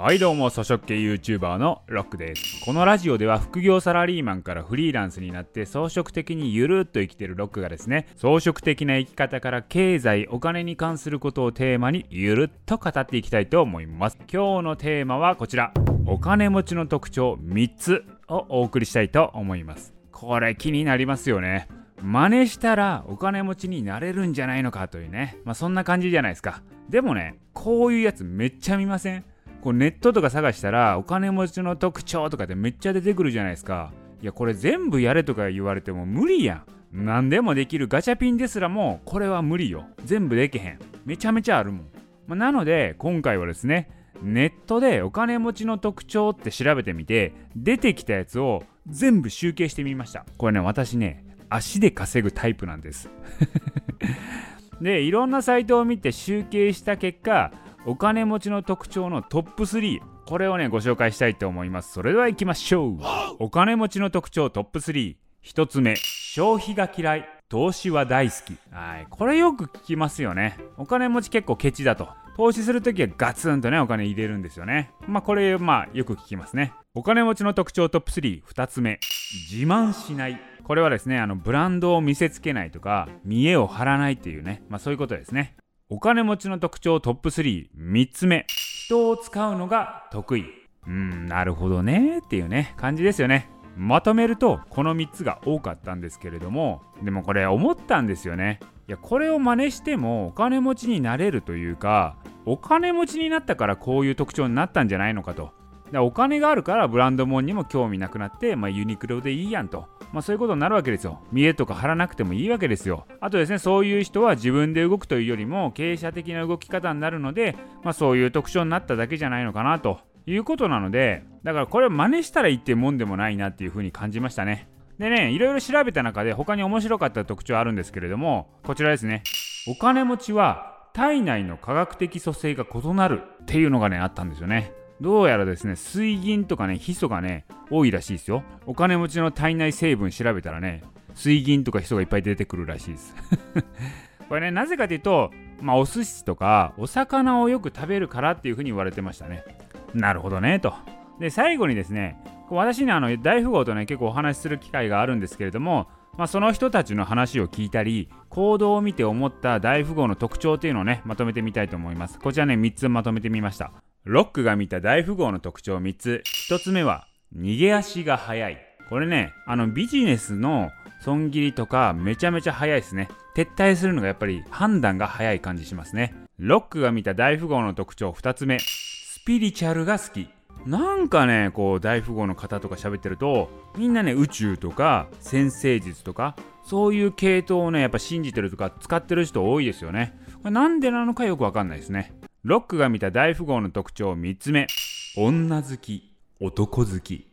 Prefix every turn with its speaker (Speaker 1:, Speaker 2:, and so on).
Speaker 1: はいどうも、草食系 YouTuber のロックです。このラジオでは副業サラリーマンからフリーランスになって装飾的にゆるっと生きてるロックがですね、装飾的な生き方から経済、お金に関することをテーマにゆるっと語っていきたいと思います。今日のテーマはこちら。お金持ちの特徴3つをお送りしたいと思います。これ気になりますよね。真似したらお金持ちになれるんじゃないのかというね。まあそんな感じじゃないですか。でもね、こういうやつめっちゃ見ません？こうネットとか探したらお金持ちの特徴とかでめっちゃ出てくるじゃないですか。いやこれ全部やれとか言われても無理やん。何でもできるガチャピンですらもこれは無理よ。全部できへん。めちゃめちゃあるもん、まあ、なので今回はですねネットでお金持ちの特徴って調べてみて出てきたやつを全部集計してみました。これね私ね足で稼ぐタイプなんです。でいろんなサイトを見て集計した結果お金持ちの特徴のトップ3これをねご紹介したいと思います。それでは行きましょう。お金持ちの特徴トップ31つ目消費が嫌い。投資は大好き。はい。これよく聞きますよね。お金持ち結構ケチだと。投資するときはガツンとねお金入れるんですよね。まあこれまあよく聞きますね。お金持ちの特徴トップ32つ目自慢しない。これはですねあのブランドを見せつけないとか見栄を張らないっていうね。まあそういうことですね。お金持ちの特徴トップ3、3つ目。人を使うのが得意。うん、なるほどねっていうね、感じですよね。まとめると、この3つが多かったんですけれども、でもこれ思ったんですよね。いや、これを真似してもお金持ちになれるというか、お金持ちになったからこういう特徴になったんじゃないのかと。でお金があるからブランド物にも興味なくなって、まあ、ユニクロでいいやんと。まあ、そういうことになるわけですよ。見栄とか張らなくてもいいわけですよ。あとですね、そういう人は自分で動くというよりも経営者的な動き方になるので、まあ、そういう特徴になっただけじゃないのかなということなので、だからこれを真似したらいいってもんでもないなっていうふうに感じましたね。でね、いろいろ調べた中で他に面白かった特徴あるんですけれども、こちらですね。お金持ちは体内の科学的組成が異なるっていうのがね、あったんですよね。どうやらですね、水銀とかね、ヒ素がね、多いらしいですよ。お金持ちの体内成分調べたらね、水銀とかヒ素がいっぱい出てくるらしいです。これね、なぜかというと、まあ、お寿司とかお魚をよく食べるからっていうふうに言われてましたね。なるほどね、と。で、最後にですね、私ね、あの大富豪とね、結構お話しする機会があるんですけれども、まあ、その人たちの話を聞いたり、行動を見て思った大富豪の特徴っていうのをね、まとめてみたいと思います。こちらね、3つまとめてみました。ロックが見た大富豪の特徴3つ。1つ目は、逃げ足が速い。これね、あのビジネスの損切りとかめちゃめちゃ速いですね。撤退するのがやっぱり判断が早い感じしますね。ロックが見た大富豪の特徴2つ目。スピリチュアルが好き。なんかね、こう大富豪の方とか喋ってると、みんなね、宇宙とか先生術とか、そういう系統をね、やっぱ信じてるとか使ってる人多いですよね。これなんでなのかよくわかんないですね。ロックが見た大富豪の特徴3つ目。女好き男好き。